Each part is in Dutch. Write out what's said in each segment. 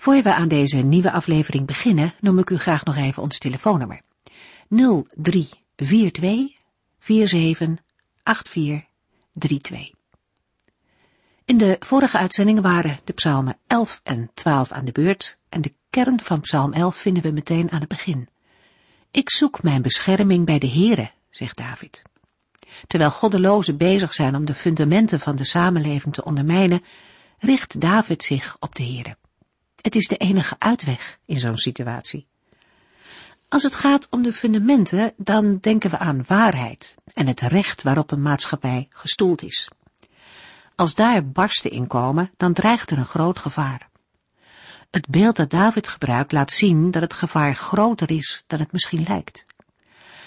Voor we aan deze nieuwe aflevering beginnen, noem ik u graag nog even ons telefoonnummer. 0342 478432. In de vorige uitzendingen waren de psalmen 11 en 12 aan de beurt en de kern van psalm 11 vinden we meteen aan het begin. Ik zoek mijn bescherming bij de Here, zegt David. Terwijl goddelozen bezig zijn om de fundamenten van de samenleving te ondermijnen, richt David zich op de Here. Het is de enige uitweg in zo'n situatie. Als het gaat om de fundamenten, dan denken we aan waarheid en het recht waarop een maatschappij gestoeld is. Als daar barsten in komen, dan dreigt er een groot gevaar. Het beeld dat David gebruikt laat zien dat het gevaar groter is dan het misschien lijkt.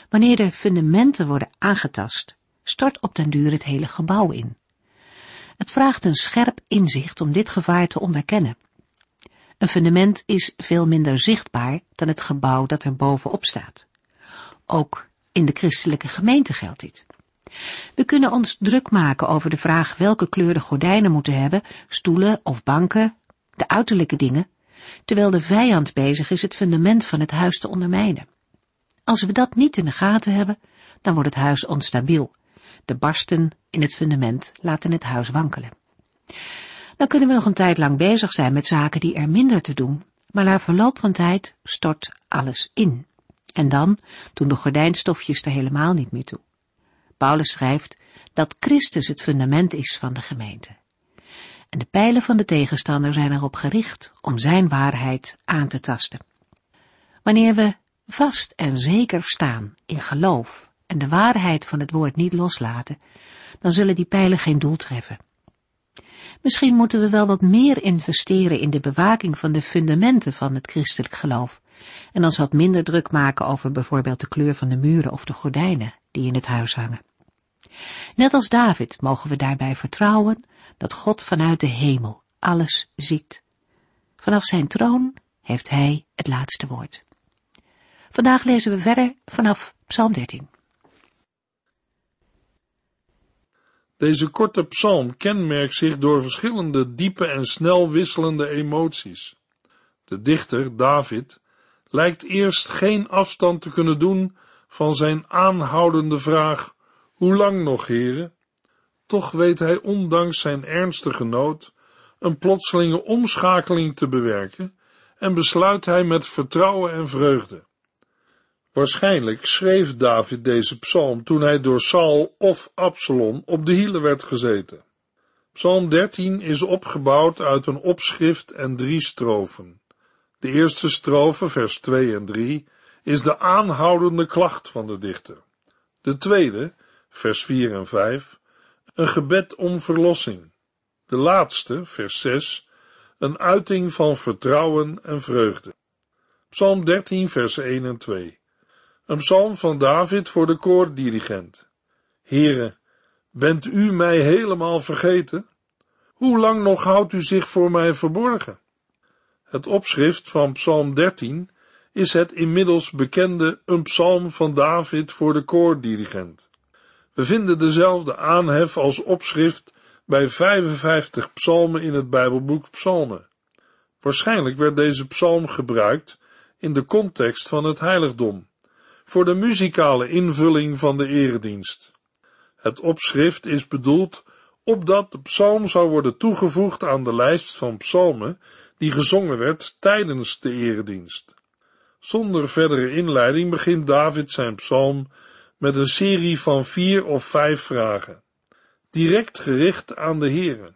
Wanneer de fundamenten worden aangetast, stort op den duur het hele gebouw in. Het vraagt een scherp inzicht om dit gevaar te onderkennen. Een fundament is veel minder zichtbaar dan het gebouw dat er bovenop staat. Ook in de christelijke gemeente geldt dit. We kunnen ons druk maken over de vraag welke kleur de gordijnen moeten hebben, stoelen of banken, de uiterlijke dingen, terwijl de vijand bezig is het fundament van het huis te ondermijnen. Als we dat niet in de gaten hebben, dan wordt het huis onstabiel. De barsten in het fundament laten het huis wankelen. Dan kunnen we nog een tijd lang bezig zijn met zaken die er minder te doen, maar na verloop van tijd stort alles in. En dan doen de gordijnstofjes er helemaal niet meer toe. Paulus schrijft dat Christus het fundament is van de gemeente. En de pijlen van de tegenstander zijn erop gericht om zijn waarheid aan te tasten. Wanneer we vast en zeker staan in geloof en de waarheid van het woord niet loslaten, dan zullen die pijlen geen doel treffen. Misschien moeten we wel wat meer investeren in de bewaking van de fundamenten van het christelijk geloof en ons wat minder druk maken over bijvoorbeeld de kleur van de muren of de gordijnen die in het huis hangen. Net als David mogen we daarbij vertrouwen dat God vanuit de hemel alles ziet. Vanaf zijn troon heeft hij het laatste woord. Vandaag lezen we verder vanaf Psalm 13. Deze korte psalm kenmerkt zich door verschillende diepe en snel wisselende emoties. De dichter, David, lijkt eerst geen afstand te kunnen doen van zijn aanhoudende vraag, hoe lang nog, heren? Toch weet hij ondanks zijn ernstige nood een plotselinge omschakeling te bewerken en besluit hij met vertrouwen en vreugde. Waarschijnlijk schreef David deze psalm toen hij door Saul of Absalom op de hielen werd gezeten. Psalm 13 is opgebouwd uit een opschrift en drie strofen. De eerste strofe, vers 2 en 3, is de aanhoudende klacht van de dichter. De tweede, vers 4 en 5, een gebed om verlossing. De laatste, vers 6, een uiting van vertrouwen en vreugde. Psalm 13, vers 1 en 2. Een psalm van David voor de koordirigent. Here, bent u mij helemaal vergeten? Hoe lang nog houdt u zich voor mij verborgen? Het opschrift van psalm 13 is het inmiddels bekende een psalm van David voor de koordirigent. We vinden dezelfde aanhef als opschrift bij 55 psalmen in het Bijbelboek Psalmen. Waarschijnlijk werd deze psalm gebruikt in de context van het heiligdom voor de muzikale invulling van de eredienst. Het opschrift is bedoeld opdat de psalm zou worden toegevoegd aan de lijst van psalmen die gezongen werd tijdens de eredienst. Zonder verdere inleiding begint David zijn psalm met een serie van vier of vijf vragen, direct gericht aan de Heere.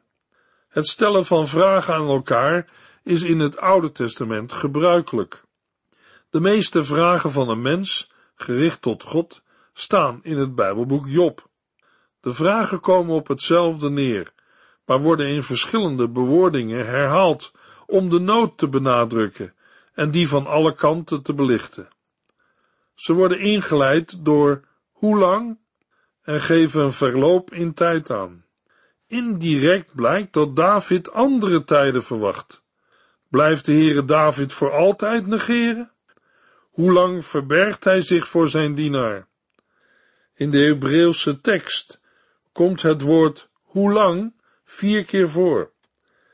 Het stellen van vragen aan elkaar is in het Oude Testament gebruikelijk. De meeste vragen van een mens gericht tot God, staan in het Bijbelboek Job. De vragen komen op hetzelfde neer, maar worden in verschillende bewoordingen herhaald om de nood te benadrukken en die van alle kanten te belichten. Ze worden ingeleid door hoe lang en geven een verloop in tijd aan. Indirect blijkt dat David andere tijden verwacht. Blijft de Heere David voor altijd negeren? Hoe lang verbergt hij zich voor zijn dienaar? In de Hebreeuwse tekst komt het woord hoe lang vier keer voor.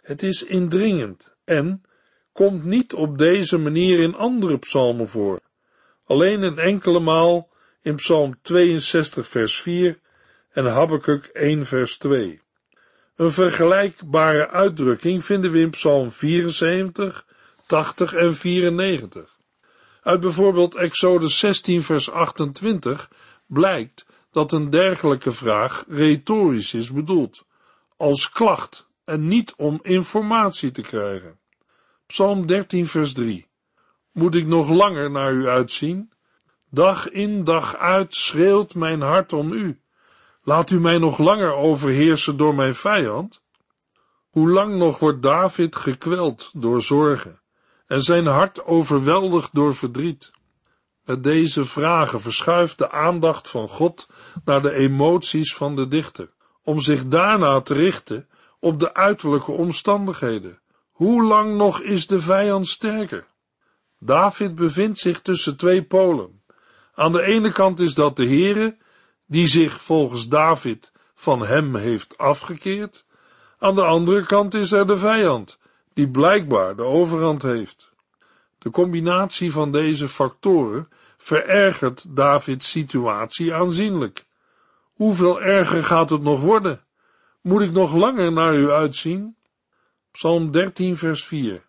Het is indringend en komt niet op deze manier in andere psalmen voor. Alleen een enkele maal in Psalm 62 vers 4 en Habakkuk 1 vers 2. Een vergelijkbare uitdrukking vinden we in Psalm 74, 80 en 94. Uit bijvoorbeeld Exodus 16 vers 28 blijkt dat een dergelijke vraag retorisch is bedoeld, als klacht en niet om informatie te krijgen. Psalm 13 vers 3. Moet ik nog langer naar u uitzien? Dag in dag uit schreeuwt mijn hart om u. Laat u mij nog langer overheersen door mijn vijand? Hoe lang nog wordt David gekweld door zorgen en zijn hart overweldigd door verdriet? Met deze vragen verschuift de aandacht van God naar de emoties van de dichter, om zich daarna te richten op de uiterlijke omstandigheden. Hoe lang nog is de vijand sterker? David bevindt zich tussen twee polen. Aan de ene kant is dat de Heere, die zich volgens David van hem heeft afgekeerd. Aan de andere kant is er de vijand, die blijkbaar de overhand heeft. De combinatie van deze factoren verergert Davids situatie aanzienlijk. Hoeveel erger gaat het nog worden? Moet ik nog langer naar u uitzien? Psalm 13, vers 4.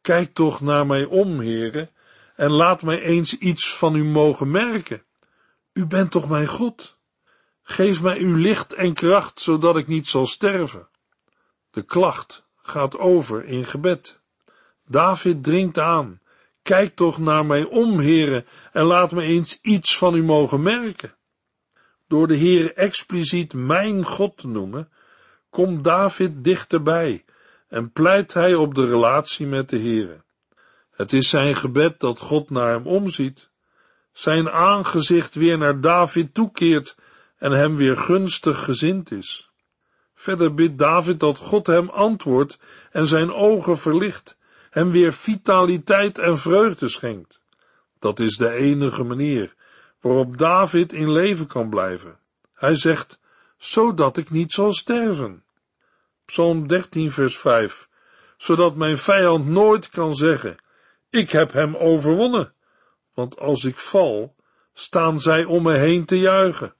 Kijk toch naar mij om, heren, en laat mij eens iets van u mogen merken. U bent toch mijn God? Geef mij uw licht en kracht, zodat ik niet zal sterven. De klacht gaat over in gebed. David dringt aan. Kijk toch naar mij om, heren, en laat me eens iets van u mogen merken. Door de Heere expliciet mijn God te noemen, komt David dichterbij en pleit hij op de relatie met de Heere. Het is zijn gebed dat God naar hem omziet, zijn aangezicht weer naar David toekeert en hem weer gunstig gezind is. Verder bidt David dat God hem antwoordt en zijn ogen verlicht, hem weer vitaliteit en vreugde schenkt. Dat is de enige manier waarop David in leven kan blijven. Hij zegt, zodat ik niet zal sterven. Psalm 13 vers 5, zodat mijn vijand nooit kan zeggen, ik heb hem overwonnen, want als ik val, staan zij om me heen te juichen.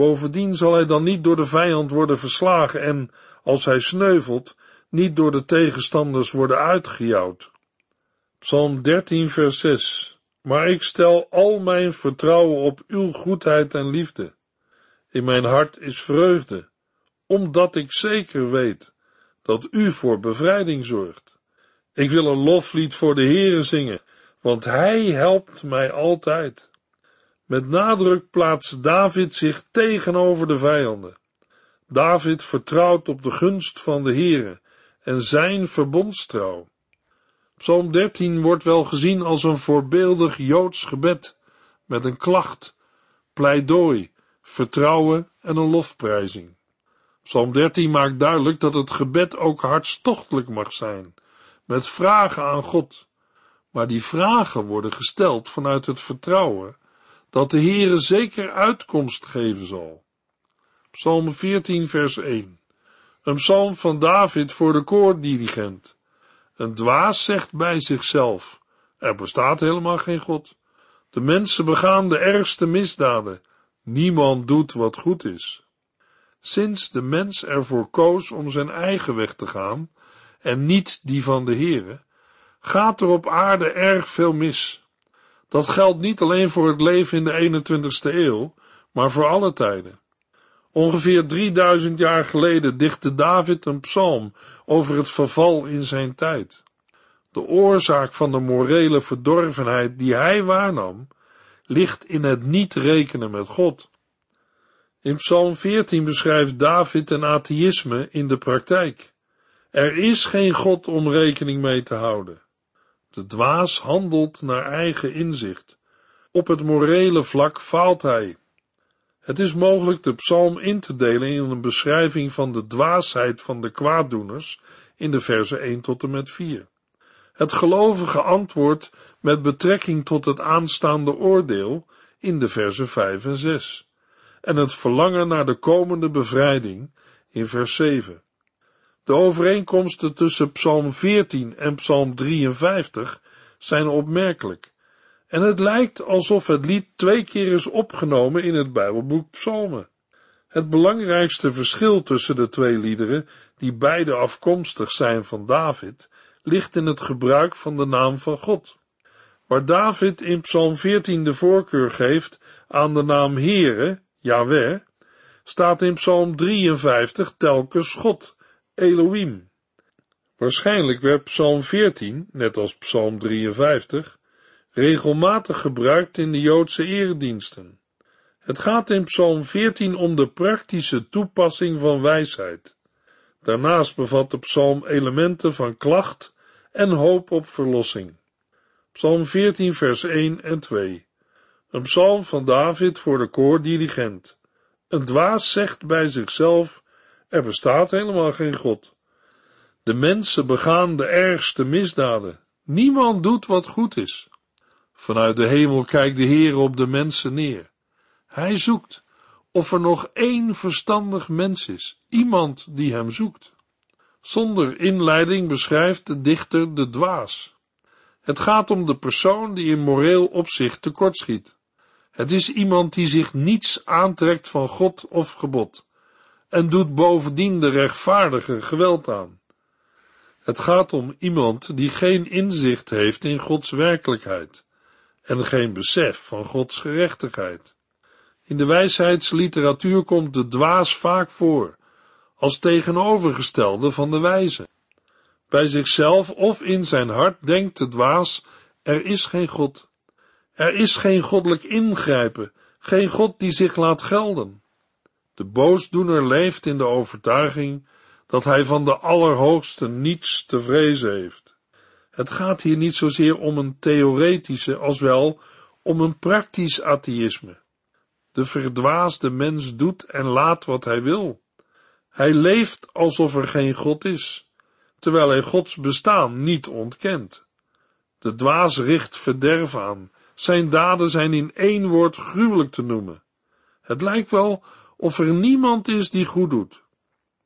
Bovendien zal hij dan niet door de vijand worden verslagen en, als hij sneuvelt, niet door de tegenstanders worden uitgejouwd. Psalm 13 vers 6 Maar ik stel al mijn vertrouwen op uw goedheid en liefde. In mijn hart is vreugde, omdat ik zeker weet dat u voor bevrijding zorgt. Ik wil een loflied voor de Heere zingen, want hij helpt mij altijd. Met nadruk plaatst David zich tegenover de vijanden. David vertrouwt op de gunst van de Heere en zijn verbondstrouw. Psalm 13 wordt wel gezien als een voorbeeldig Joods gebed, met een klacht, pleidooi, vertrouwen en een lofprijzing. Psalm 13 maakt duidelijk dat het gebed ook hartstochtelijk mag zijn, met vragen aan God. Maar die vragen worden gesteld vanuit het vertrouwen dat de Heere zeker uitkomst geven zal. Psalm 14 vers 1 Een psalm van David voor de koordirigent. Een dwaas zegt bij zichzelf, er bestaat helemaal geen God. De mensen begaan de ergste misdaden. Niemand doet wat goed is. Sinds de mens ervoor koos om zijn eigen weg te gaan en niet die van de Heere, gaat er op aarde erg veel mis. Dat geldt niet alleen voor het leven in de 21ste eeuw, maar voor alle tijden. Ongeveer 3000 jaar geleden dichtte David een psalm over het verval in zijn tijd. De oorzaak van de morele verdorvenheid die hij waarnam, ligt in het niet rekenen met God. In Psalm 14 beschrijft David een atheïsme in de praktijk. Er is geen God om rekening mee te houden. De dwaas handelt naar eigen inzicht, Op het morele vlak faalt hij. Het is mogelijk de psalm in te delen in een beschrijving van de dwaasheid van de kwaaddoeners in de verse 1 tot en met 4. Het gelovige antwoord met betrekking tot het aanstaande oordeel in de verse 5 en 6. En het verlangen naar de komende bevrijding in vers 7. De overeenkomsten tussen Psalm 14 en Psalm 53 zijn opmerkelijk. En het lijkt alsof het lied twee keer is opgenomen in het Bijbelboek Psalmen. Het belangrijkste verschil tussen de twee liederen, die beide afkomstig zijn van David, ligt in het gebruik van de naam van God. Waar David in Psalm 14 de voorkeur geeft aan de naam Heere, Yahweh, staat in Psalm 53 telkens God, Elohim. Waarschijnlijk werd Psalm 14, net als Psalm 53, regelmatig gebruikt in de Joodse erediensten. Het gaat in Psalm 14 om de praktische toepassing van wijsheid. Daarnaast bevat de psalm elementen van klacht en hoop op verlossing. Psalm 14 vers 1 en 2. Een psalm van David voor de koordirigent. Een dwaas zegt bij zichzelf, er bestaat helemaal geen God. De mensen begaan de ergste misdaden. Niemand doet wat goed is. Vanuit de hemel kijkt de Heer op de mensen neer. Hij zoekt of er nog één verstandig mens is, iemand die hem zoekt. Zonder inleiding beschrijft de dichter de dwaas. Het gaat om de persoon die in moreel opzicht tekortschiet. Het is iemand die zich niets aantrekt van God of gebod en doet bovendien de rechtvaardige geweld aan. Het gaat om iemand die geen inzicht heeft in Gods werkelijkheid en geen besef van Gods gerechtigheid. In de wijsheidsliteratuur komt de dwaas vaak voor, als tegenovergestelde van de wijze. Bij zichzelf of in zijn hart denkt de dwaas, er is geen God. Er is geen goddelijk ingrijpen, geen God die zich laat gelden. De boosdoener leeft in de overtuiging dat hij van de Allerhoogste niets te vrezen heeft. Het gaat hier niet zozeer om een theoretische als wel om een praktisch atheïsme. De verdwaasde mens doet en laat wat hij wil. Hij leeft alsof er geen God is, terwijl hij Gods bestaan niet ontkent. De dwaas richt verderf aan. Zijn daden zijn in één woord gruwelijk te noemen. Het lijkt wel of er niemand is die goed doet.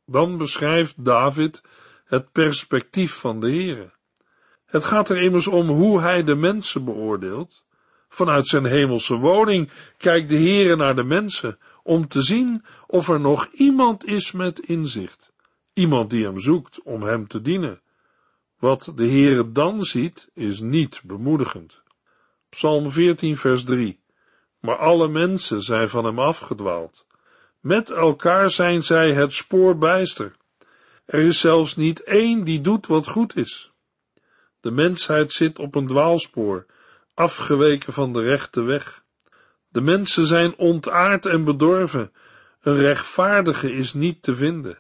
Dan beschrijft David het perspectief van de Heere. Het gaat er immers om hoe hij de mensen beoordeelt. Vanuit zijn hemelse woning kijkt de Heere naar de mensen om te zien of er nog iemand is met inzicht. Iemand die hem zoekt om hem te dienen. Wat de Heere dan ziet is niet bemoedigend. Psalm 14 vers 3 Maar alle mensen zijn van hem afgedwaald. Met elkaar zijn zij het spoor bijster. Er is zelfs niet één die doet wat goed is. De mensheid zit op een dwaalspoor, afgeweken van de rechte weg. De mensen zijn ontaard en bedorven. Een rechtvaardige is niet te vinden.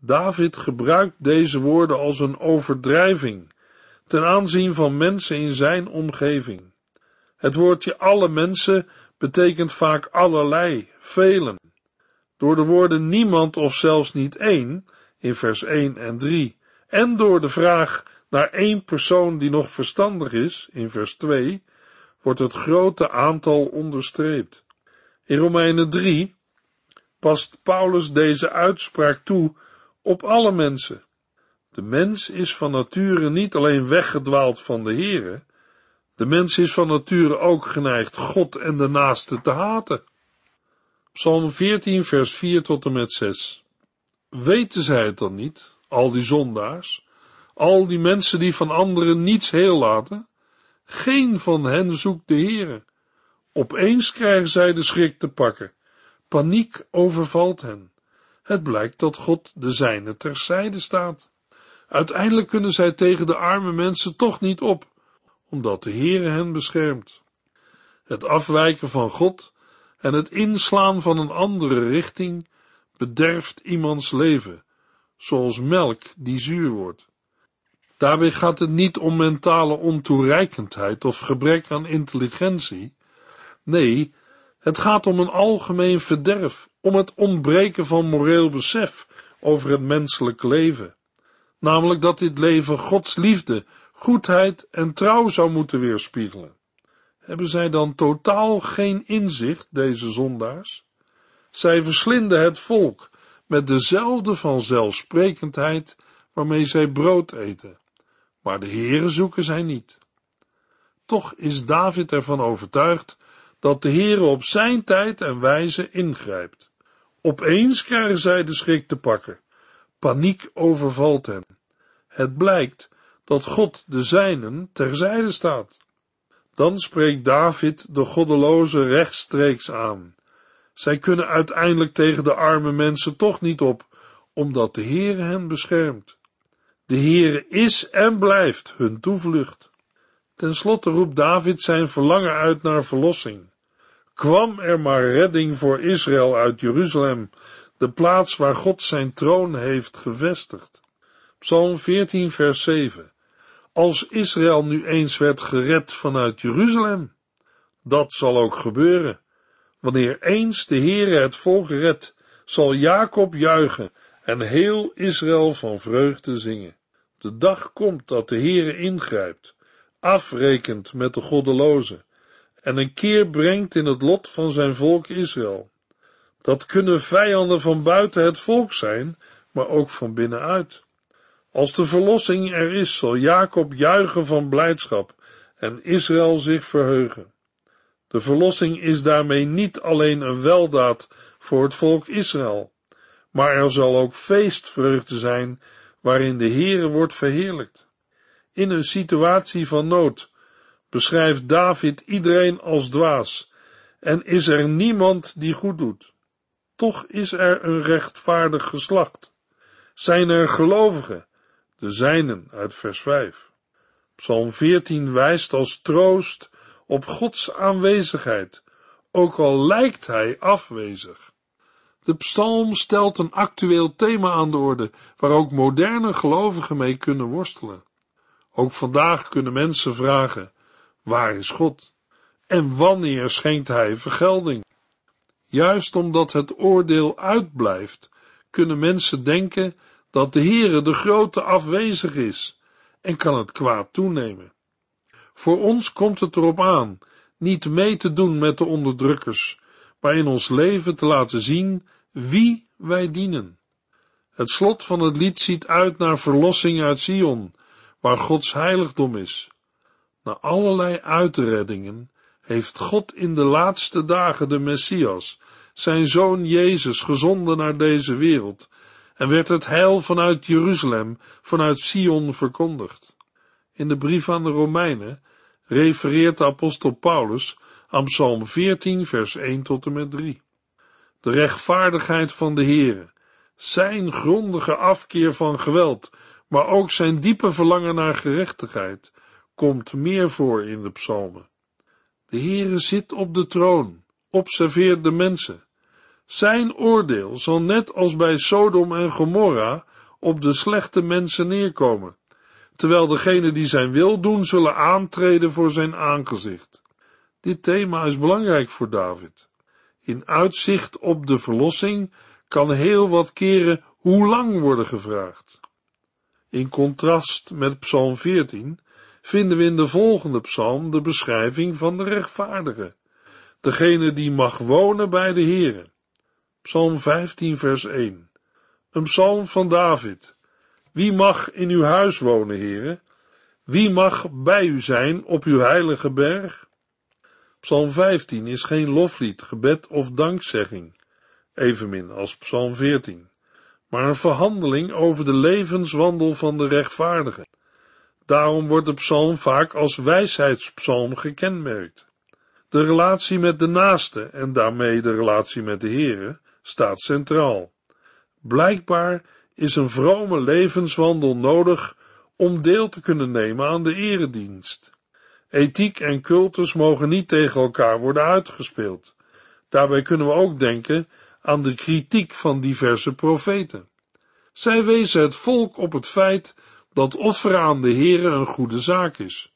David gebruikt deze woorden als een overdrijving ten aanzien van mensen in zijn omgeving. Het woordje alle mensen betekent vaak allerlei, velen. Door de woorden niemand of zelfs niet één in vers 1 en 3 en door de vraag naar één persoon die nog verstandig is in vers 2 wordt het grote aantal onderstreept. In Romeinen 3 past Paulus deze uitspraak toe op alle mensen. De mens is van nature niet alleen weggedwaald van de Here, de mens is van nature ook geneigd God en de naaste te haten. Psalm 14, vers 4 tot en met 6. Weten zij het dan niet, al die zondaars, al die mensen die van anderen niets heel laten? Geen van hen zoekt de Heere. Opeens krijgen zij de schrik te pakken. Paniek overvalt hen. Het blijkt dat God de zijne terzijde staat. Uiteindelijk kunnen zij tegen de arme mensen toch niet op, omdat de Heere hen beschermt. Het afwijken van God en het inslaan van een andere richting bederft iemands leven, zoals melk die zuur wordt. Daarbij gaat het niet om mentale ontoereikendheid of gebrek aan intelligentie, Nee, het gaat om een algemeen verderf, om het ontbreken van moreel besef over het menselijk leven. Namelijk dat dit leven Gods liefde, goedheid en trouw zou moeten weerspiegelen. Hebben zij dan totaal geen inzicht, deze zondaars? Zij verslinden het volk met dezelfde vanzelfsprekendheid waarmee zij brood eten, maar de Heere zoeken zij niet. Toch is David ervan overtuigd dat de Heere op zijn tijd en wijze ingrijpt. Opeens krijgen zij de schrik te pakken. Paniek overvalt hen. Het blijkt dat God de zijnen terzijde staat. Dan spreekt David de goddeloze rechtstreeks aan. Zij kunnen uiteindelijk tegen de arme mensen toch niet op, omdat de Heere hen beschermt. De Heere is en blijft hun toevlucht. Ten slotte roept David zijn verlangen uit naar verlossing. Kwam er maar redding voor Israël uit Jeruzalem, de plaats waar God zijn troon heeft gevestigd. Psalm 14, vers 7. Als Israël nu eens werd gered vanuit Jeruzalem, dat zal ook gebeuren. Wanneer eens de Heere het volk redt, zal Jacob juichen en heel Israël van vreugde zingen. De dag komt dat de Heere ingrijpt, afrekent met de goddelozen en een keer brengt in het lot van zijn volk Israël. Dat kunnen vijanden van buiten het volk zijn, maar ook van binnenuit. Als de verlossing er is, zal Jacob juichen van blijdschap en Israël zich verheugen. De verlossing is daarmee niet alleen een weldaad voor het volk Israël, maar er zal ook feestvreugde zijn waarin de Heere wordt verheerlijkt. In een situatie van nood beschrijft David iedereen als dwaas en is er niemand die goed doet. Toch is er een rechtvaardig geslacht. Zijn er gelovigen, de zijnen uit vers 5. Psalm 14 wijst als troost op Gods aanwezigheid, ook al lijkt hij afwezig. De psalm stelt een actueel thema aan de orde, waar ook moderne gelovigen mee kunnen worstelen. Ook vandaag kunnen mensen vragen, waar is God? En wanneer schenkt hij vergelding? Juist omdat het oordeel uitblijft, kunnen mensen denken dat de Heere de grote afwezig is en kan het kwaad toenemen. Voor ons komt het erop aan niet mee te doen met de onderdrukkers, maar in ons leven te laten zien wie wij dienen. Het slot van het lied ziet uit naar verlossing uit Sion, waar Gods heiligdom is. Na allerlei uitreddingen heeft God in de laatste dagen de Messias, zijn zoon Jezus, gezonden naar deze wereld, en werd het heil vanuit Jeruzalem, vanuit Sion verkondigd. In de brief aan de Romeinen refereert de apostel Paulus aan Psalm 14, vers 1 tot en met 3. De rechtvaardigheid van de Heere, zijn grondige afkeer van geweld, maar ook zijn diepe verlangen naar gerechtigheid, komt meer voor in de psalmen. De Heere zit op de troon, observeert de mensen. Zijn oordeel zal net als bij Sodom en Gomorra op de slechte mensen neerkomen terwijl degenen die zijn wil doen zullen aantreden voor zijn aangezicht. Dit thema is belangrijk voor David. In uitzicht op de verlossing kan heel wat keren hoe lang worden gevraagd. In contrast met Psalm 14 vinden we in de volgende psalm de beschrijving van de rechtvaardige, degene die mag wonen bij de Heere. Psalm 15 vers 1. Een psalm van David, wie mag in uw huis wonen, heren? Wie mag bij u zijn op uw heilige berg? Psalm 15 is geen loflied, gebed of dankzegging, evenmin als Psalm 14, maar een verhandeling over de levenswandel van de rechtvaardigen. Daarom wordt de psalm vaak als wijsheidspsalm gekenmerkt. De relatie met de naaste en daarmee de relatie met de Here staat centraal. Blijkbaar is een vrome levenswandel nodig om deel te kunnen nemen aan de eredienst. Ethiek en cultus mogen niet tegen elkaar worden uitgespeeld. Daarbij kunnen we ook denken aan de kritiek van diverse profeten. Zij wezen het volk op het feit dat offeren aan de Here een goede zaak is.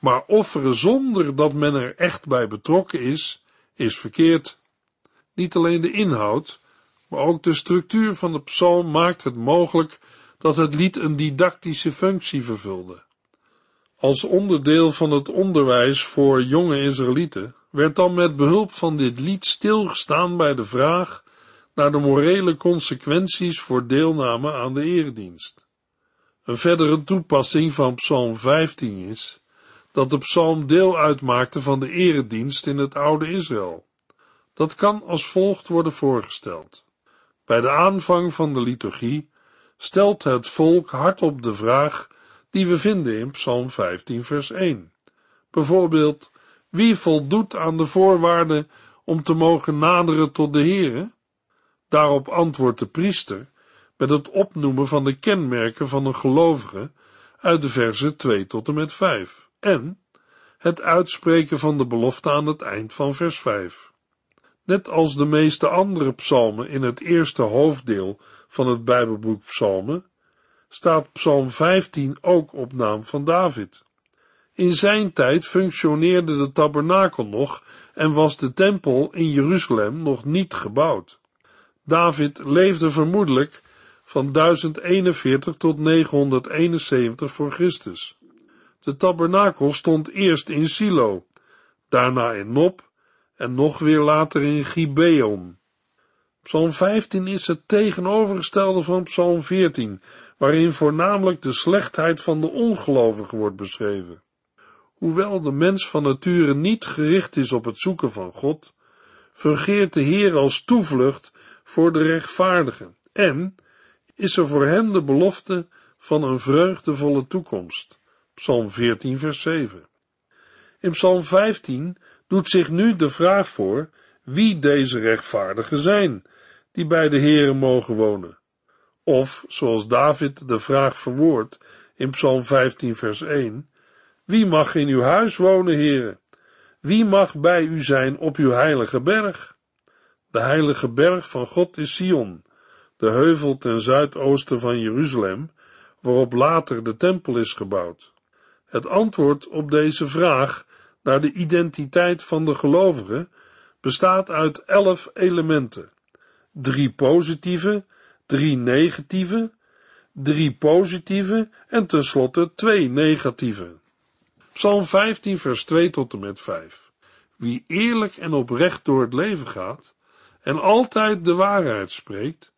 maar offeren zonder dat men er echt bij betrokken is, is verkeerd. Niet alleen de inhoud, maar ook de structuur van de psalm maakt het mogelijk dat het lied een didactische functie vervulde. Als onderdeel van het onderwijs voor jonge Israëlieten werd dan met behulp van dit lied stilgestaan bij de vraag naar de morele consequenties voor deelname aan de eredienst. Een verdere toepassing van Psalm 15 is dat de psalm deel uitmaakte van de eredienst in het oude Israël. Dat kan als volgt worden voorgesteld. Bij de aanvang van de liturgie stelt het volk hardop de vraag die we vinden in Psalm 15 vers 1. Bijvoorbeeld, wie voldoet aan de voorwaarden om te mogen naderen tot de Heere? Daarop antwoordt de priester met het opnoemen van de kenmerken van een gelovige uit de versen 2 tot en met 5 en het uitspreken van de belofte aan het eind van vers 5. Net als de meeste andere psalmen in het eerste hoofddeel van het Bijbelboek Psalmen, staat Psalm 15 ook op naam van David. In zijn tijd functioneerde de tabernakel nog en was de tempel in Jeruzalem nog niet gebouwd. David leefde vermoedelijk van 1041 tot 971 voor Christus. De tabernakel stond eerst in Silo, daarna in Nob en nog weer later in Gibeon. Psalm 15 is het tegenovergestelde van Psalm 14, waarin voornamelijk de slechtheid van de ongelovigen wordt beschreven. Hoewel de mens van nature niet gericht is op het zoeken van God, fungeert de Heer als toevlucht voor de rechtvaardigen en is er voor hem de belofte van een vreugdevolle toekomst. Psalm 14, vers 7. In Psalm 15 doet zich nu de vraag voor wie deze rechtvaardigen zijn, die bij de Heere mogen wonen. Of, zoals David de vraag verwoordt in Psalm 15, vers 1, wie mag in uw huis wonen, Heere? Wie mag bij u zijn op uw heilige berg? De heilige berg van God is Sion, de heuvel ten zuidoosten van Jeruzalem, waarop later de tempel is gebouwd. Het antwoord op deze vraag naar de identiteit van de gelovigen bestaat uit elf elementen. Drie positieve, drie negatieve, drie positieve en tenslotte twee negatieve. Psalm 15 vers 2 tot en met 5. Wie eerlijk en oprecht door het leven gaat en altijd de waarheid spreekt,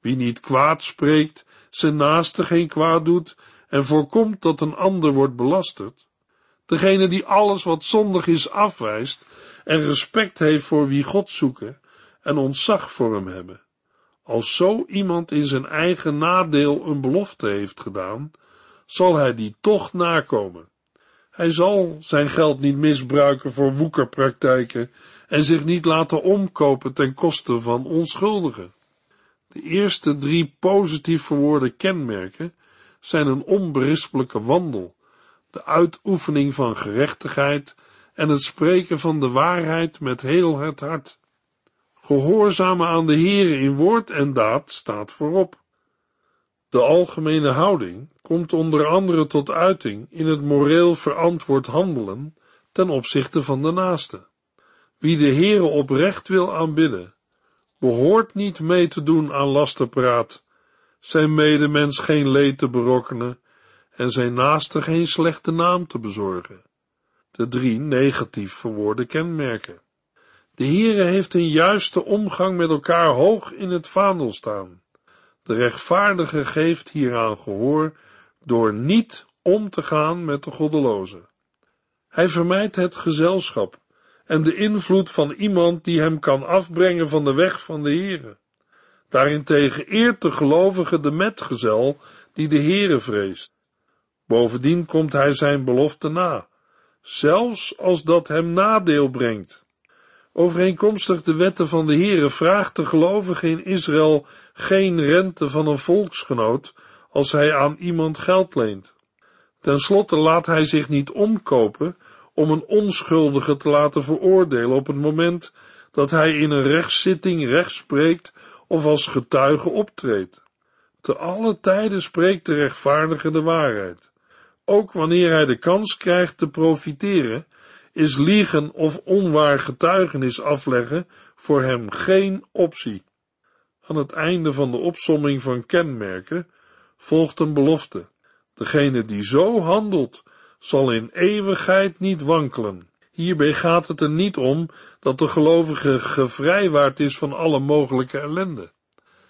wie niet kwaad spreekt, zijn naaste geen kwaad doet en voorkomt dat een ander wordt belasterd, degene die alles wat zondig is afwijst en respect heeft voor wie God zoeken en ontzag voor hem hebben. Als zo iemand in zijn eigen nadeel een belofte heeft gedaan, zal hij die toch nakomen. Hij zal zijn geld niet misbruiken voor woekerpraktijken en zich niet laten omkopen ten koste van onschuldigen. De eerste drie positief verwoorde kenmerken zijn een onberispelijke wandel, de uitoefening van gerechtigheid en het spreken van de waarheid met heel het hart. Gehoorzamen aan de Heere in woord en daad staat voorop. De algemene houding komt onder andere tot uiting in het moreel verantwoord handelen ten opzichte van de naaste. Wie de Heere oprecht wil aanbidden, behoort niet mee te doen aan lasterpraat, zijn medemens geen leed te berokkenen en zijn naaste geen slechte naam te bezorgen. De drie negatief verwoorde kenmerken. De Heere heeft een juiste omgang met elkaar hoog in het vaandel staan. De rechtvaardige geeft hieraan gehoor door niet om te gaan met de goddeloze. Hij vermijdt het gezelschap en de invloed van iemand die hem kan afbrengen van de weg van de Heere. Daarentegen eert de gelovige de metgezel die de Heere vreest. Bovendien komt hij zijn belofte na, zelfs als dat hem nadeel brengt. Overeenkomstig de wetten van de Heere vraagt de gelovige in Israël geen rente van een volksgenoot als hij aan iemand geld leent. Ten slotte laat hij zich niet omkopen om een onschuldige te laten veroordelen op het moment dat hij in een rechtszitting recht spreekt of als getuige optreedt. Te alle tijden spreekt de rechtvaardige de waarheid, Ook wanneer hij de kans krijgt te profiteren, is liegen of onwaar getuigenis afleggen voor hem geen optie. Aan het einde van de opsomming van kenmerken volgt een belofte. Degene die zo handelt, zal in eeuwigheid niet wankelen. Hierbij gaat het er niet om dat de gelovige gevrijwaard is van alle mogelijke ellende.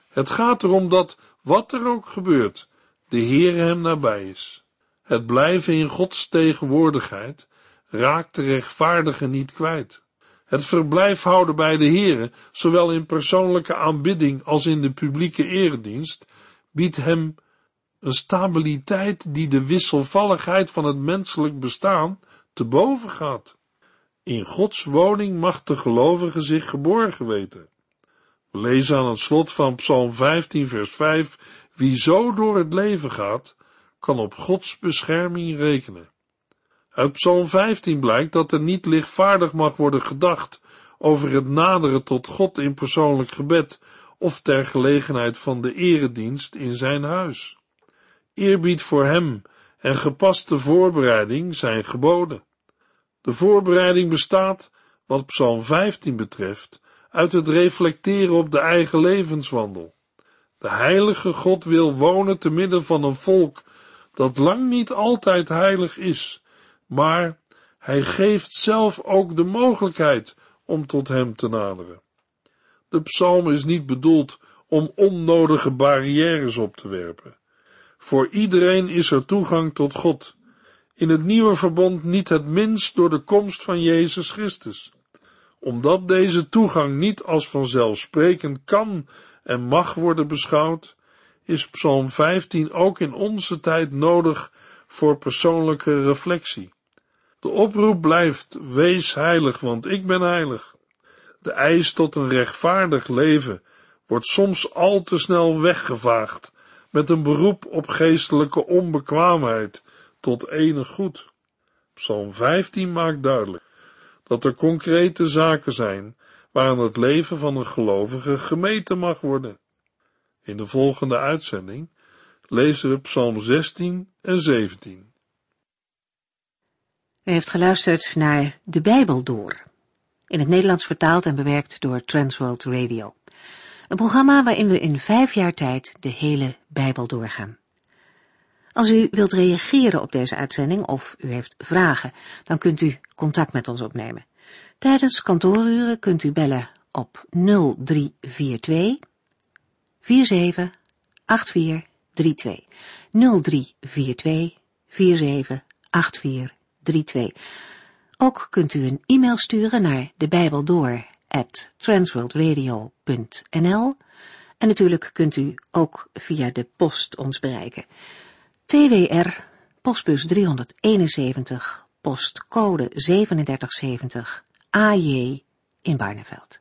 Het gaat erom dat, wat er ook gebeurt, de Heer hem nabij is. Het blijven in Gods tegenwoordigheid raakt de rechtvaardige niet kwijt. Het verblijf houden bij de Heere, zowel in persoonlijke aanbidding als in de publieke eredienst, biedt hem een stabiliteit die de wisselvalligheid van het menselijk bestaan te boven gaat. In Gods woning mag de gelovige zich geborgen weten. We lezen aan het slot van Psalm 15, vers 5: Wie zo door het leven gaat, kan op Gods bescherming rekenen. Uit Psalm 15 blijkt dat er niet lichtvaardig mag worden gedacht over het naderen tot God in persoonlijk gebed of ter gelegenheid van de eredienst in zijn huis. Eerbied voor hem en gepaste voorbereiding zijn geboden. De voorbereiding bestaat, wat Psalm 15 betreft, uit het reflecteren op de eigen levenswandel. De heilige God wil wonen te midden van een volk dat lang niet altijd heilig is, maar hij geeft zelf ook de mogelijkheid om tot hem te naderen. De psalm is niet bedoeld om onnodige barrières op te werpen. Voor iedereen is er toegang tot God. In het nieuwe verbond niet het minst door de komst van Jezus Christus. Omdat deze toegang niet als vanzelfsprekend kan en mag worden beschouwd, is Psalm 15 ook in onze tijd nodig voor persoonlijke reflectie. De oproep blijft, wees heilig, want ik ben heilig. De eis tot een rechtvaardig leven wordt soms al te snel weggevaagd met een beroep op geestelijke onbekwaamheid tot enig goed. Psalm 15 maakt duidelijk dat er concrete zaken zijn waaraan het leven van een gelovige gemeten mag worden. In de volgende uitzending lezen we Psalm 16 en 17. U heeft geluisterd naar De Bijbel Door, in het Nederlands vertaald en bewerkt door Transworld Radio. Een programma waarin we in vijf jaar tijd de hele Bijbel doorgaan. Als u wilt reageren op deze uitzending of u heeft vragen, dan kunt u contact met ons opnemen. Tijdens kantooruren kunt u bellen op 0342 478432 0342 478432. Ook kunt u een e-mail sturen naar de en natuurlijk kunt u ook via de post ons bereiken. TWR, postbus 371, postcode 3770, AJ in Barneveld.